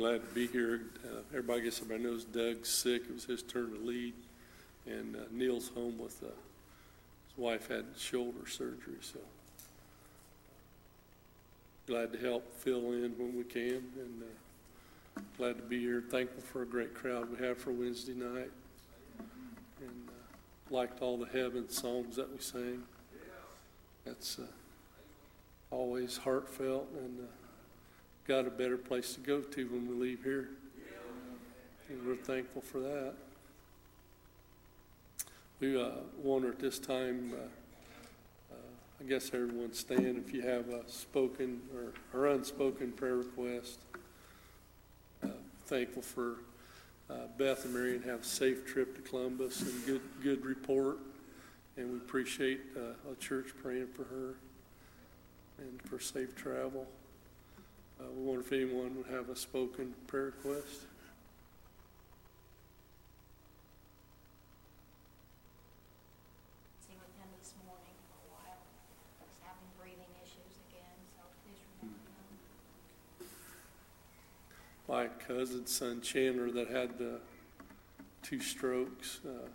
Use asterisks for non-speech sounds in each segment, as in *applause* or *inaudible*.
glad to be here. Uh, Everybody, I guess everybody knows Doug's sick. It was his turn to lead. And uh, Neil's home with, uh, his wife had shoulder surgery, so glad to help fill in when we can. And uh, glad to be here. Thankful for a great crowd we have for Wednesday night. And uh, liked all the heaven songs that we sang. That's uh, always heartfelt and got a better place to go to when we leave here. And we're thankful for that. We uh, want at this time, uh, uh, I guess everyone stand if you have a spoken or, or unspoken prayer request. Uh, thankful for uh, Beth and Marion have a safe trip to Columbus and good good report. And we appreciate uh, a church praying for her and for safe travel. Uh, we wonder if anyone would have a spoken prayer request. See with him this morning for a while. He's having breathing issues again, so please remember him. My cousin's son Chandler that had the two strokes, uh,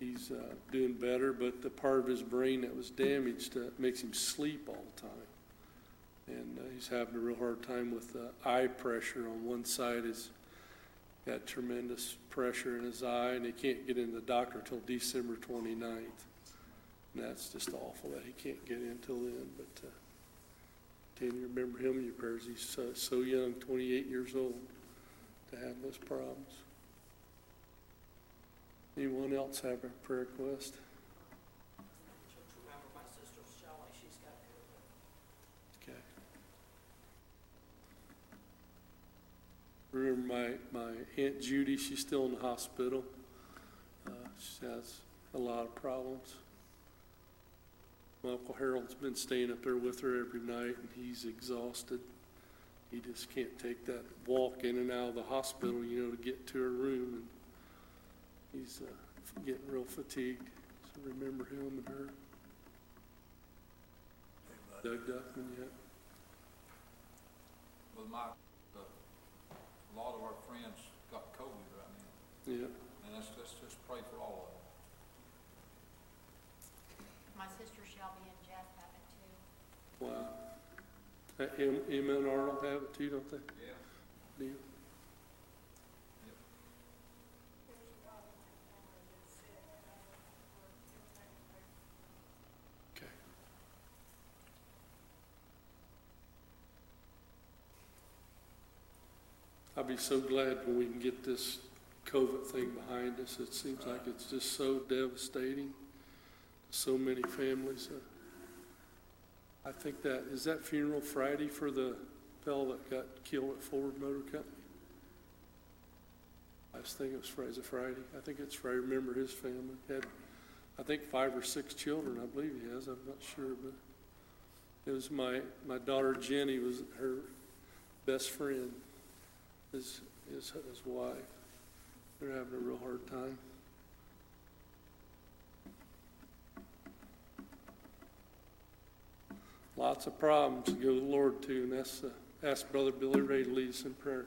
he's uh, doing better, but the part of his brain that was damaged uh, makes him sleep all the time. He's having a real hard time with uh, eye pressure on one side. He's got tremendous pressure in his eye, and he can't get in the doctor till December 29th. And that's just awful that he can't get in till then. But uh, Can you remember him in your prayers? He's so, so young, 28 years old, to have those problems. Anyone else have a prayer request? Just remember my sister Shelley, she's got COVID. Okay. Remember my, my Aunt Judy, she's still in the hospital. Uh, she has a lot of problems. My Uncle Harold's been staying up there with her every night, and he's exhausted. He just can't take that walk in and out of the hospital, you know, to get to her room, and he's uh, getting real fatigued. So remember him and her. Doug Duffman yet? With my, a lot of our friends got COVID right now, Yeah. and let's, let's just pray for all of them. My sister Shelby and Jeff have it too. Wow. Uh, Em- Emma and Arnold have it too, don't they? Yeah. Neil? Okay. Be so glad when we can get this COVID thing behind us. It seems like it's just so devastating. So many families. uh, I think that, is that funeral Friday for the fellow that got killed at Ford Motor Company? I thinking it was Friday, Friday? I think it's Friday, remember his family, had, I think five or six children, I believe he has, I'm not sure, but it was my, my daughter Jenny was her best friend, his, his, his wife. They're having a real hard time. Lots of problems to go to the Lord to, and that's, uh, ask Brother Billy Ray to lead us in prayer.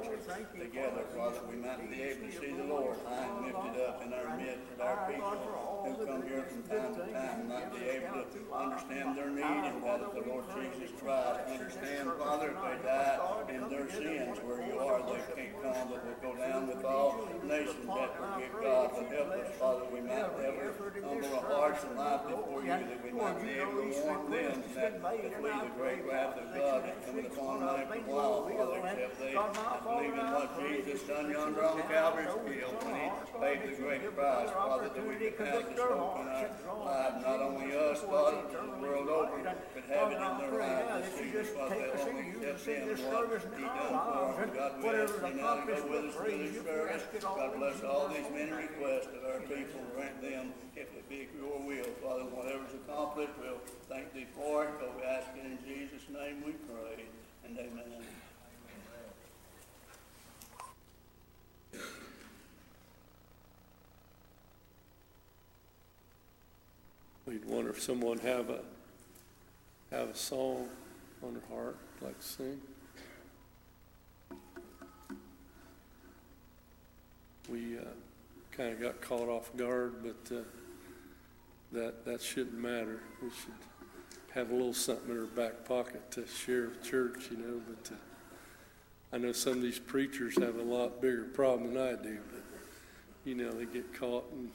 worship together, Father. We might be able to see the Lord high and lifted up in our midst, that our people who come here from time to time might be able to understand their need and that the Lord Jesus Christ. Understand, Father, if they die in their sins where you are, they can't come, but will go down with all nations that forgive God. But help us, Father, we might ever humble our hearts and life before you, that we might be able to warn them that, that we, the great wrath of God, is coming upon them like a wild, Father, except they that believe in what Jesus done yonder on Calvary's Hill when he paid the great price, Father, that we could have this hope in our. Not only us, but the world over could have it in their lives. This evening, Father, they won't accept him and what he done for them. God, we ask you now to go with us to this service. God bless all these many requests of our people. Grant them, if it be your will, Father, whatever's accomplished, we'll thank thee for it. But we ask it in Jesus' name we pray, and amen. We'd wonder if someone have a, have a song on their heart, like to sing. We, uh, kinda got caught off guard, but, uh, that, that shouldn't matter. We should have a little something in our back pocket to share with church, you know, but, uh, I know some of these preachers have a lot bigger problem than I do, but, you know, they get caught and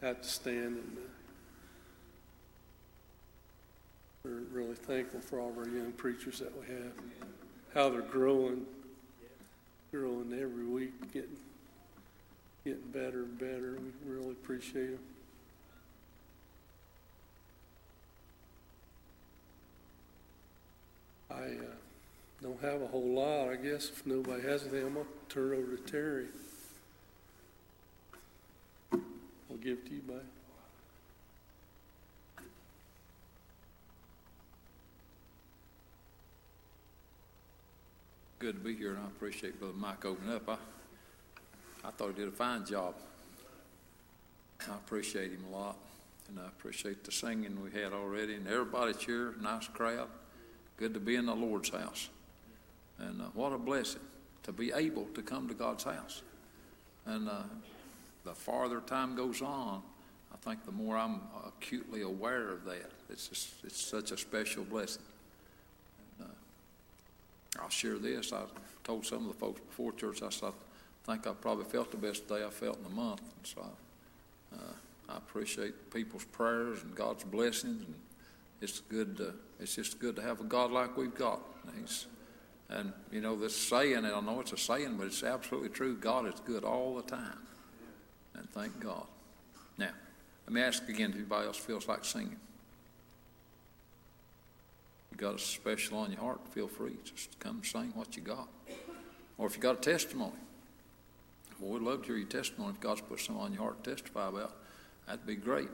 have to stand and, uh, we're really thankful for all of our young preachers that we have, how they're growing, growing every week, getting, getting better and better. We really appreciate them. I uh, don't have a whole lot, I guess. If nobody has anything, I'm gonna turn it over to Terry. I'll give it to you, bye. Good to be here, and I appreciate Brother Mike opening up. I, I thought he did a fine job. I appreciate him a lot, and I appreciate the singing we had already, and everybody's here, nice crowd. Good to be in the Lord's house. And uh, what a blessing to be able to come to God's house. And uh, the farther time goes on, I think the more I'm acutely aware of that. It's just, it's such a special blessing. And, uh, I'll share this. I told some of the folks before church, I said, I think I probably felt the best day I felt in a month. And so uh, I appreciate people's prayers and God's blessings. And it's good. To, it's just good to have a God like we've got. And, he's, and you know this saying, and I know it's a saying, but it's absolutely true. God is good all the time. And thank God. Now, let me ask again if anybody else feels like singing. You got a special on your heart, feel free. Just come sing what you got. Or if you got a testimony, well, we'd love to hear your testimony. If God's put something on your heart to testify about, that'd be great.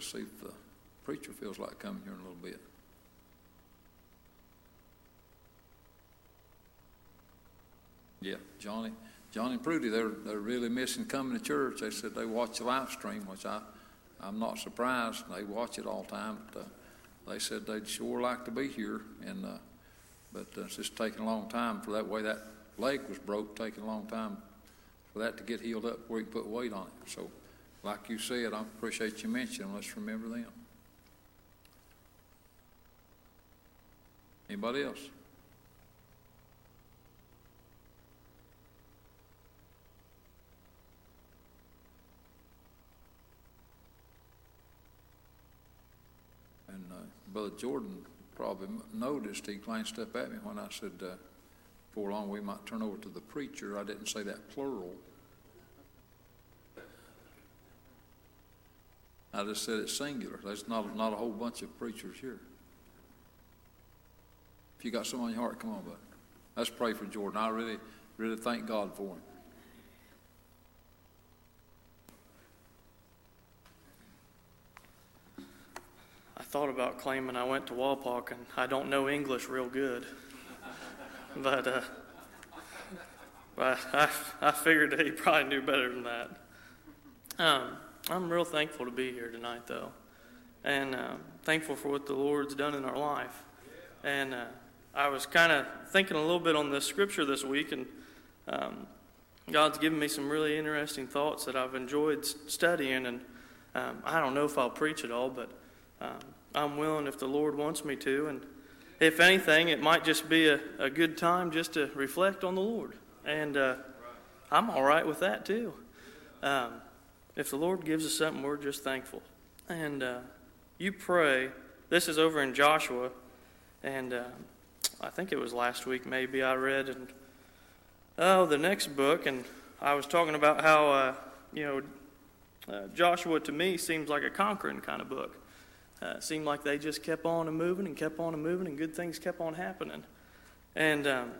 See if the preacher feels like coming here in a little bit. Yeah, Johnny, Johnny and Prudy, they're, they're really missing coming to church. They said they watch the live stream, which I, I'm not surprised. They watch it all the time. But, uh, they said they'd sure like to be here, and uh, but uh, it's just taking a long time for that way that leg was broke, taking a long time for that to get healed up where you can put weight on it. So, like you said, I appreciate you mentioning. Let's remember them. Anybody else? And uh, Brother Jordan probably noticed, he glanced up at me when I said, uh, before long we might turn over to the preacher. I didn't say that plural. I just said it's singular. There's not, not a whole bunch of preachers here. If you got something on your heart, come on, bud. Let's pray for Jordan. I really, really thank God for him. I thought about claiming I went to Walpock and I don't know English real good. But, uh, but I, I figured he probably knew better than that. Um, I'm real thankful to be here tonight, though. And uh, thankful for what the Lord's done in our life. And uh, I was kind of thinking a little bit on this scripture this week, and um, God's given me some really interesting thoughts that I've enjoyed studying. And um, I don't know if I'll preach it all, but um, I'm willing if the Lord wants me to. And if anything, it might just be a, a good time just to reflect on the Lord. And uh, I'm all right with that too. Um, if the Lord gives us something, we're just thankful. And uh, you pray this is over in Joshua, and uh, I think it was last week maybe I read and oh the next book, and I was talking about how uh, you know uh, Joshua to me seems like a conquering kind of book. Uh, it seemed like they just kept on and moving and kept on and moving, and good things kept on happening. And um,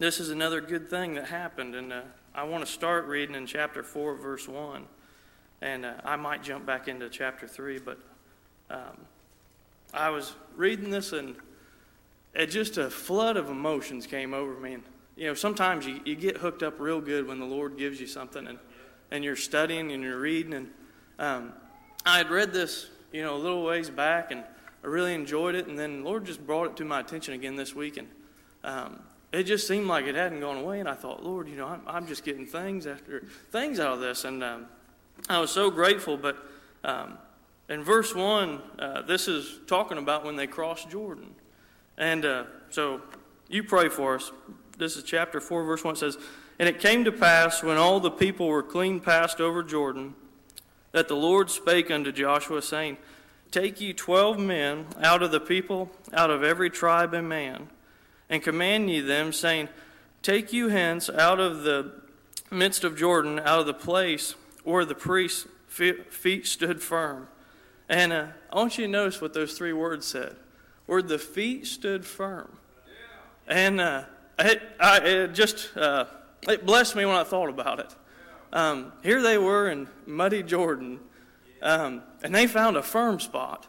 this is another good thing that happened, and uh, I want to start reading in chapter 4, verse 1. And uh, I might jump back into chapter 3, but um, I was reading this, and it just a flood of emotions came over me. And, you know, sometimes you, you get hooked up real good when the Lord gives you something, and, and you're studying and you're reading. And um, I had read this, you know, a little ways back, and I really enjoyed it. And then the Lord just brought it to my attention again this week. And um, it just seemed like it hadn't gone away. And I thought, Lord, you know, I'm, I'm just getting things after things out of this. And um, I was so grateful. But um, in verse 1, uh, this is talking about when they crossed Jordan. And uh, so you pray for us. This is chapter 4, verse 1. It says, And it came to pass when all the people were clean passed over Jordan, that the Lord spake unto Joshua, saying, Take ye twelve men out of the people, out of every tribe and man, and command ye them, saying, Take you hence out of the midst of Jordan, out of the place where the priest's feet stood firm. And uh, I want you to notice what those three words said. Where the feet stood firm. And uh, it, I, it just uh, it blessed me when I thought about it. Um, here they were in muddy Jordan, um, and they found a firm spot,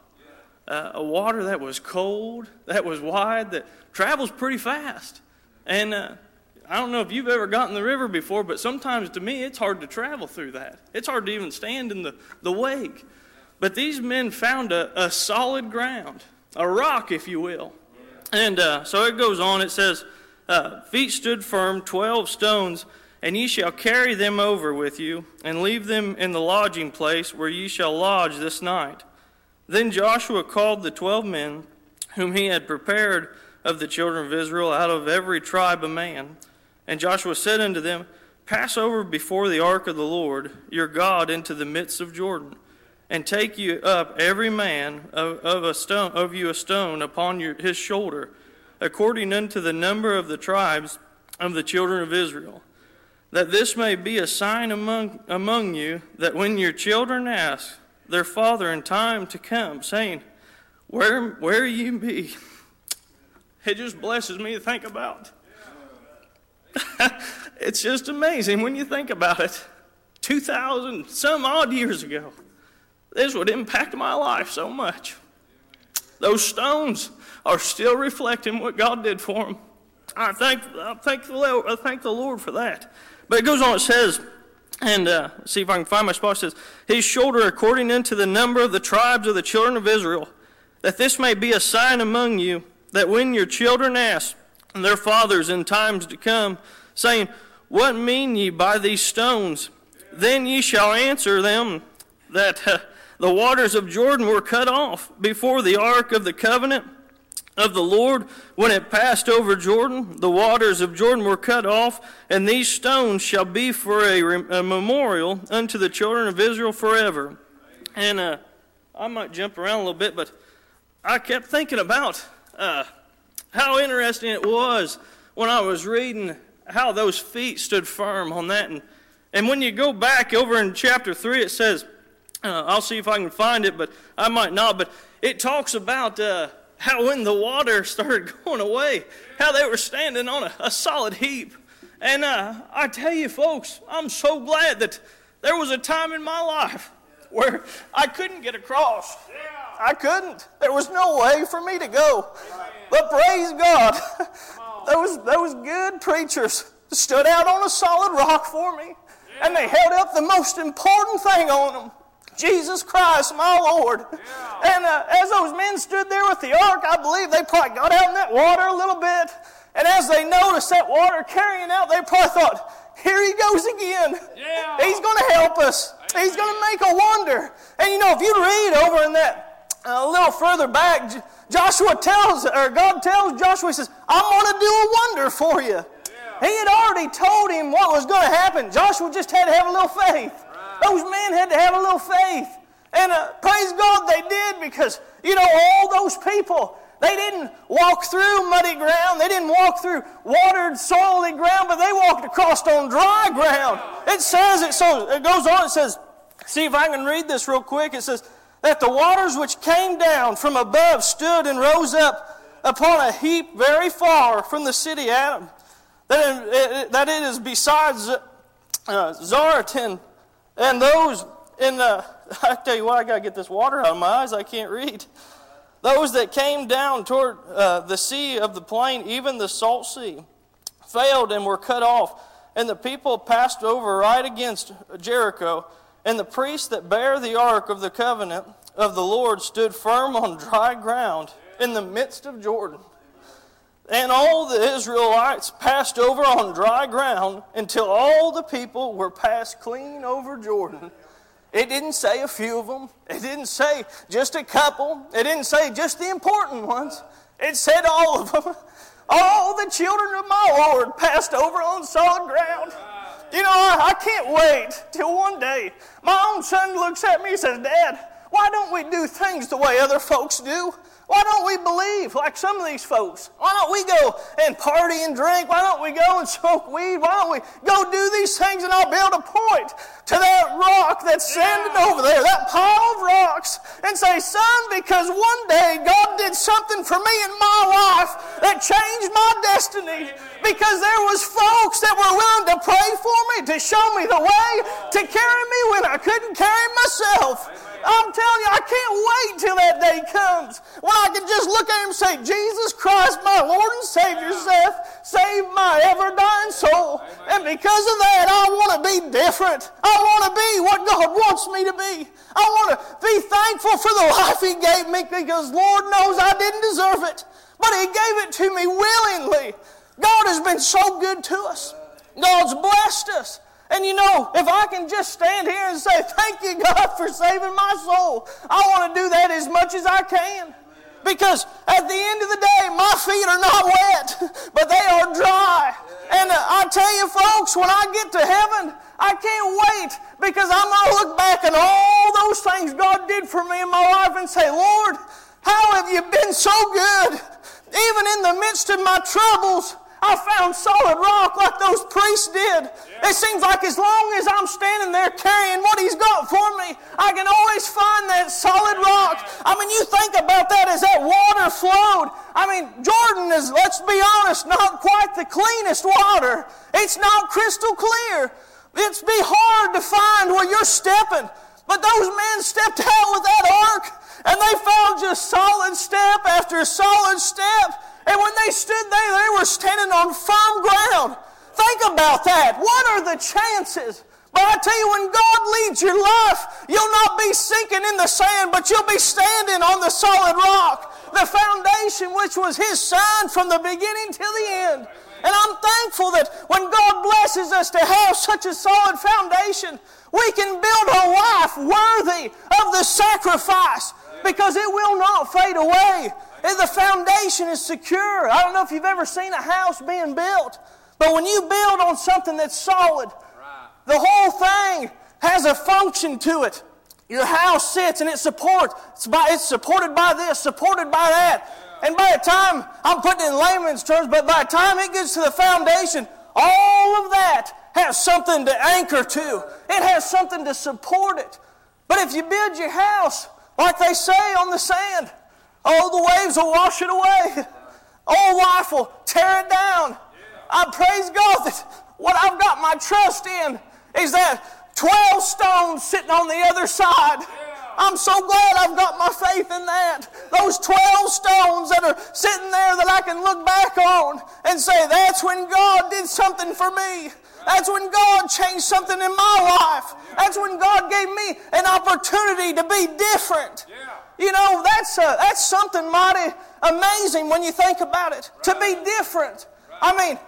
uh, a water that was cold, that was wide, that travels pretty fast. And uh, I don't know if you've ever gotten the river before, but sometimes to me it's hard to travel through that. It's hard to even stand in the, the wake. But these men found a, a solid ground, a rock, if you will. And uh, so it goes on. It says, uh, Feet stood firm, twelve stones, and ye shall carry them over with you, and leave them in the lodging place where ye shall lodge this night. Then Joshua called the twelve men whom he had prepared of the children of Israel out of every tribe a man. And Joshua said unto them, Pass over before the ark of the Lord your God into the midst of Jordan and take you up every man of, of, a stone of you a stone upon your, his shoulder, according unto the number of the tribes of the children of Israel, that this may be a sign among among you, that when your children ask their father in time to come, saying, Where where you be? It just blesses me to think about. *laughs* it's just amazing when you think about it. Two thousand some odd years ago. This would impact my life so much. Those stones are still reflecting what God did for them. I thank, I thank, the, Lord, I thank the Lord for that. But it goes on, it says, and uh, see if I can find my spot. It says, His shoulder according unto the number of the tribes of the children of Israel, that this may be a sign among you, that when your children ask their fathers in times to come, saying, What mean ye by these stones? Then ye shall answer them that uh, the waters of Jordan were cut off before the ark of the covenant of the Lord when it passed over Jordan. The waters of Jordan were cut off, and these stones shall be for a, a memorial unto the children of Israel forever. And uh, I might jump around a little bit, but I kept thinking about uh, how interesting it was when I was reading how those feet stood firm on that. And, and when you go back over in chapter 3, it says, uh, I'll see if I can find it, but I might not. But it talks about uh, how when the water *laughs* started going away, how they were standing on a, a solid heap. And uh, I tell you, folks, I'm so glad that there was a time in my life *laughs* where I couldn't get across. I couldn't. There was no way for me to go. But praise God, those, was good preachers stood out on a solid rock for me, and they held up the most important thing on them. Jesus Christ, my Lord. Yeah. And uh, as those men stood there with the ark, I believe they probably got out in that water a little bit. And as they noticed that water carrying out, they probably thought, here he goes again. Yeah. He's going to help us. Amen. He's going to make a wonder. And you know, if you read over in that uh, a little further back, Joshua tells, or God tells Joshua, he says, I'm going to do a wonder for you. Yeah. He had already told him what was going to happen. Joshua just had to have a little faith. Those men had to have a little faith. And uh, praise God they did because You know, all those people, they didn't walk through muddy ground. They didn't walk through watered, soily ground, but they walked across on dry ground. It says it so it goes on, it says, see if I can read this real quick. It says, that the waters which came down from above stood and rose up upon a heap very far from the city Adam. That it, that it is besides uh, Zaretan and those in the. *laughs* I tell you what, I got to get this water out of my eyes. I can't read. Those that came down toward uh, the sea of the plain, even the salt sea, failed and were cut off. And the people passed over right against Jericho. And the priests that bear the ark of the covenant of the Lord stood firm on dry ground in the midst of Jordan. And all the Israelites passed over on dry ground until all the people were passed clean over Jordan. It didn't say a few of them. It didn't say just a couple. It didn't say just the important ones. It said all of them. *laughs* All the children of my Lord passed over on solid ground. You know, I, I can't wait till one day my own son looks at me and says, Dad, why don't we do things the way other folks do? Why don't we believe like some of these folks? Why don't we go and party and drink? Why don't we go and smoke weed? Why don't we go do these things and I'll be able to point to that rock that's standing over there, that pile of rocks, and say, Son, because one day God did something for me in my life that changed my destiny. Because there was folks that were willing to pray for me, to show me the way, to carry me when I couldn't carry myself. I'm telling you, I can't wait till that day comes when I can just look at him and say, Jesus Christ, my Lord and Savior, saith, save my ever dying soul. And because of that, I want to be different. I want to be what God wants me to be. I want to be thankful for the life He gave me because Lord knows I didn't deserve it. But He gave it to me willingly. God has been so good to us. God's blessed us. And you know, if I can just stand here and say, Thank you, God, for saving my soul, I want to do that as much as I can. Because at the end of the day, my feet are not wet, *laughs* but they are dry. And uh, I tell you, folks, when I get to heaven, I can't wait because I'm going to look back at all those things God did for me in my life and say, Lord, how have you been so good? Even in the midst of my troubles, I found solid rock like those priests did. Yeah. It seems like as long as I'm standing there carrying what He's got for me, I can always find that solid rock. I mean, you think about that as that water flowed. I mean, Jordan is, let's be honest, not quite the cleanest water. It's not crystal clear. It's be hard to find where you're stepping. But those men stepped out with that ark and they found just solid step after solid step. And when they stood there, they were standing on firm ground. Think about that. What are the chances? But I tell you, when God leads your life, you'll not be sinking in the sand, but you'll be standing on the solid rock, the foundation which was His sign from the beginning to the end. And I'm thankful that when God blesses us to have such a solid foundation, we can build a life worthy of the sacrifice because it will not fade away. And the foundation is secure. I don't know if you've ever seen a house being built, but when you build on something that's solid, the whole thing has a function to it. Your house sits and it supports. It's, by, it's supported by this, supported by that. And by the time, I'm putting it in layman's terms, but by the time it gets to the foundation, all of that has something to anchor to. It has something to support it. But if you build your house, like they say on the sand, Oh, the waves will wash it away. Oh, life will tear it down. I praise God that what I've got my trust in is that 12 stones sitting on the other side. I'm so glad I've got my faith in that. Those 12 stones that are sitting there that I can look back on and say, that's when God did something for me. That's when God changed something in my life. That's when God gave me an opportunity to be different. You know, that's, a, that's something mighty amazing when you think about it. Right. To be different. Right. I mean,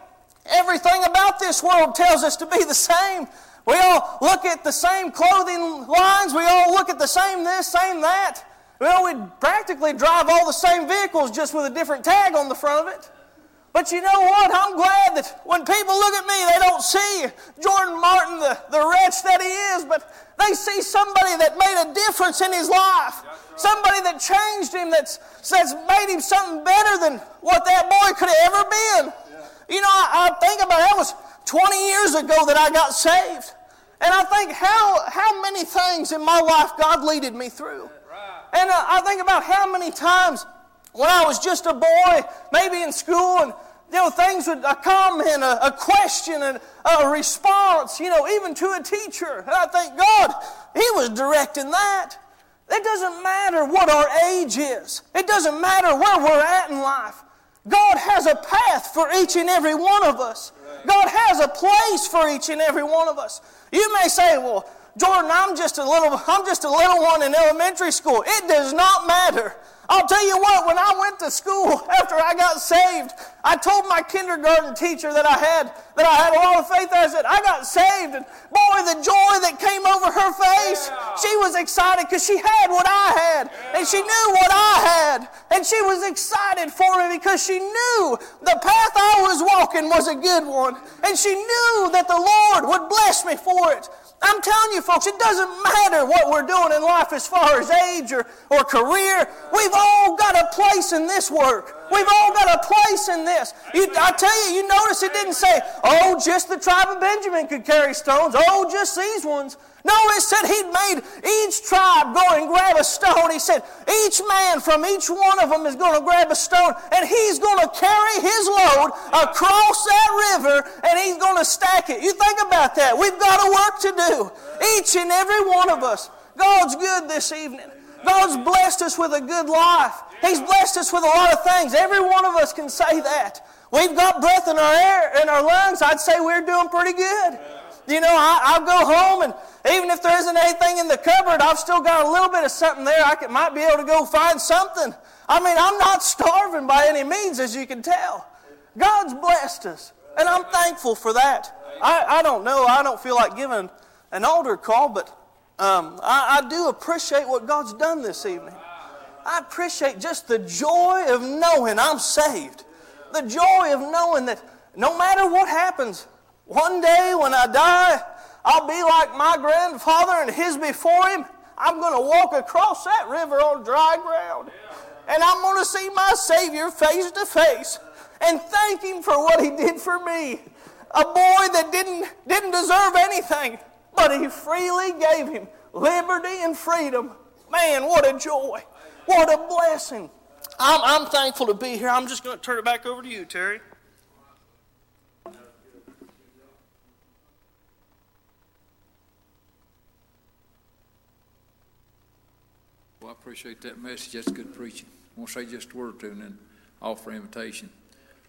everything about this world tells us to be the same. We all look at the same clothing lines. We all look at the same this, same that. Well, we practically drive all the same vehicles just with a different tag on the front of it. But you know what? I'm glad that when people look at me, they don't see Jordan Martin, the, the wretch that he is, but they see somebody that made a difference in his life. Somebody that changed him, that's, that's made him something better than what that boy could have ever been. You know, I, I think about it, that was 20 years ago that I got saved. And I think how, how many things in my life God leaded me through. And uh, I think about how many times when I was just a boy, maybe in school, and you know, things would uh, a comment, a, a question, and a response, you know, even to a teacher. And I think God, He was directing that. It doesn't matter what our age is. It doesn't matter where we're at in life. God has a path for each and every one of us. God has a place for each and every one of us. You may say, well, Jordan, I'm just a little, I'm just a little one in elementary school. It does not matter. I'll tell you what, when I went to school *laughs* after I got saved, I told my kindergarten teacher that I had that I had a lot of faith. I said, I got saved, and boy, the joy that came over her face, yeah. she was excited because she had what I had, yeah. and she knew what I had, and she was excited for me because she knew the path I was walking was a good one, and she knew that the Lord would bless me for it. I'm telling you, folks, it doesn't matter what we're doing in life as far as age or, or career. We've all got a place in this work. We've all got a place in this. You, I tell you, you notice it didn't say, oh, just the tribe of Benjamin could carry stones. Oh, just these ones. No, it said he'd made each tribe go and grab a stone. He said, each man from each one of them is going to grab a stone and he's going to carry his load across that river and he's going to stack it. You think about that. We've got a work to do. Each and every one of us. God's good this evening. God's blessed us with a good life. He's blessed us with a lot of things. Every one of us can say that. We've got breath in our air, in our lungs. I'd say we're doing pretty good. You know, I, will go home and even if there isn't anything in the cupboard, I've still got a little bit of something there. I might be able to go find something. I mean, I'm not starving by any means, as you can tell. God's blessed us, and I'm thankful for that. I, I don't know. I don't feel like giving an altar call, but um, I, I do appreciate what God's done this evening. I appreciate just the joy of knowing I'm saved. The joy of knowing that no matter what happens, one day when I die, I'll be like my grandfather and his before him. I'm going to walk across that river on dry ground. And I'm going to see my Savior face to face and thank him for what he did for me. A boy that didn't, didn't deserve anything, but he freely gave him liberty and freedom. Man, what a joy. What a blessing. I'm, I'm thankful to be here. I'm just going to turn it back over to you, Terry. Well, I appreciate that message. That's good preaching. I want to say just a word to two and then offer invitation.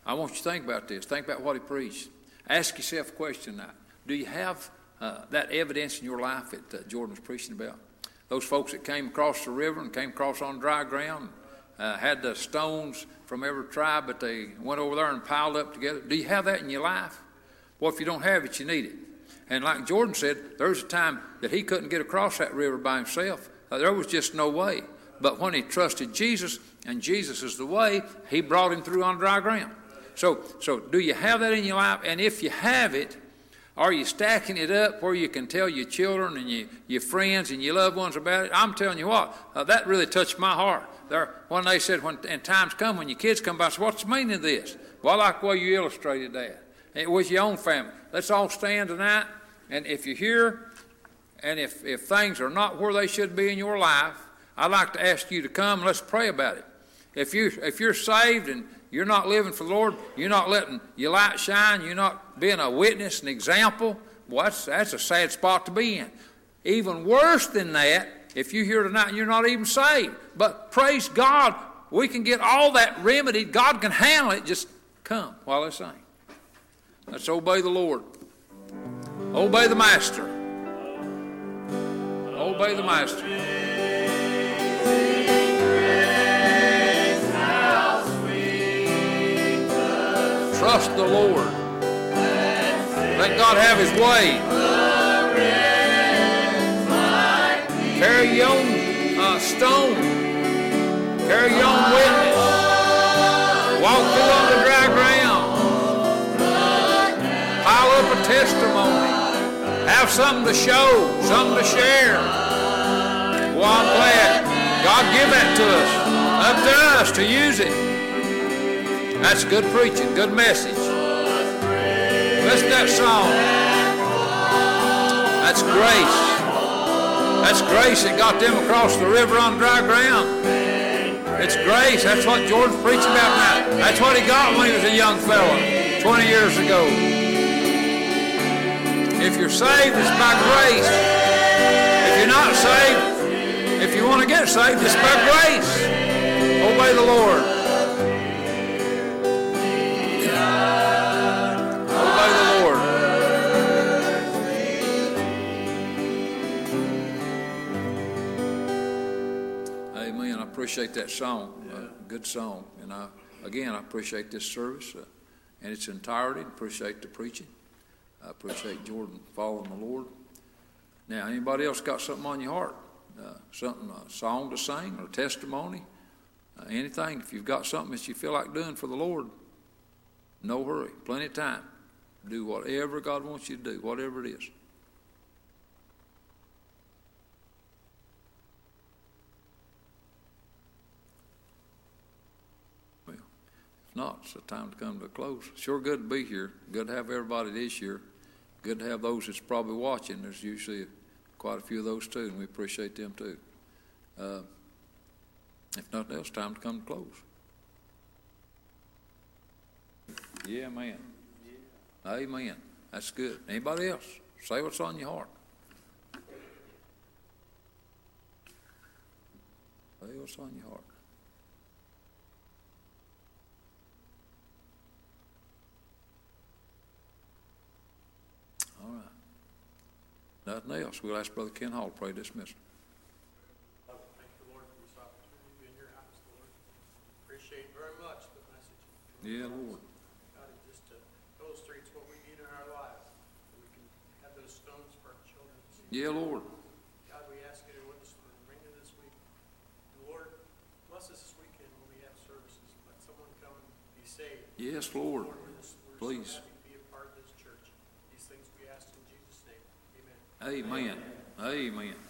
I want you to think about this. Think about what he preached. Ask yourself a question now. Do you have uh, that evidence in your life that uh, Jordan was preaching about? Those folks that came across the river and came across on dry ground, uh, had the stones from every tribe, but they went over there and piled up together. Do you have that in your life? Well, if you don't have it, you need it. And like Jordan said, there was a time that he couldn't get across that river by himself. Uh, there was just no way. But when he trusted Jesus, and Jesus is the way, he brought him through on dry ground. So, so do you have that in your life? And if you have it, are you stacking it up where you can tell your children and your, your friends and your loved ones about it? I'm telling you what, uh, that really touched my heart. There, when they said, when and times come when your kids come by, I said, what's the meaning of this? Well, I like the way you illustrated that. It was your own family. Let's all stand tonight, and if you're here and if, if things are not where they should be in your life, I'd like to ask you to come let's pray about it. If, you, if you're saved and you're not living for the Lord, you're not letting your light shine, you're not being a witness, an example, well, that's, that's a sad spot to be in. Even worse than that, if you're here tonight and you're not even saved, but praise God, we can get all that remedied. God can handle it. Just come while they sing. Let's obey the Lord. Obey the Master. Obey the Master. Trust the Lord. Let God have his way. Carry your own uh, stone. Carry your own witness. Walk through on the dry ground. Pile up a testimony. Have something to show, something to share. Well, I'm glad. God give that to us. Up to us to use it. That's good preaching, good message. Listen to that song. That's grace. That's grace that got them across the river on dry ground. It's grace. That's what Jordan's preaching about now. That's what he got when he was a young fella 20 years ago. If you're saved, it's by grace. If you're not saved, if you want to get saved, it's by grace. Obey the Lord. Amen. I appreciate that song. Uh, good song. And I, again, I appreciate this service uh, in its entirety. Appreciate the preaching. I appreciate Jordan following the Lord. Now, anybody else got something on your heart? Uh, something, a song to sing or testimony? Uh, anything? If you've got something that you feel like doing for the Lord, no hurry. Plenty of time. Do whatever God wants you to do, whatever it is. Not, it's a time to come to a close. Sure good to be here. Good to have everybody this year. Good to have those that's probably watching. There's usually quite a few of those too, and we appreciate them too. Uh, if nothing else, time to come to close. Yeah, man. Amen. That's good. Anybody else? Say what's on your heart. Say what's on your heart. All right. Nothing else. We'll ask Brother Ken Hall to pray dismissal. Thank Lord, for this opportunity to be in your house, Lord. Appreciate very much the message. Yeah, Lord. God, it just uh, illustrates what we need in our lives. that We can have those stones for our children. Yeah, Lord. God, we ask you to with us for the of this week. And Lord, bless us this weekend when we have services. Let someone come and be saved. Yes, Lord. Lord, we're just, we're Please. so happy to be a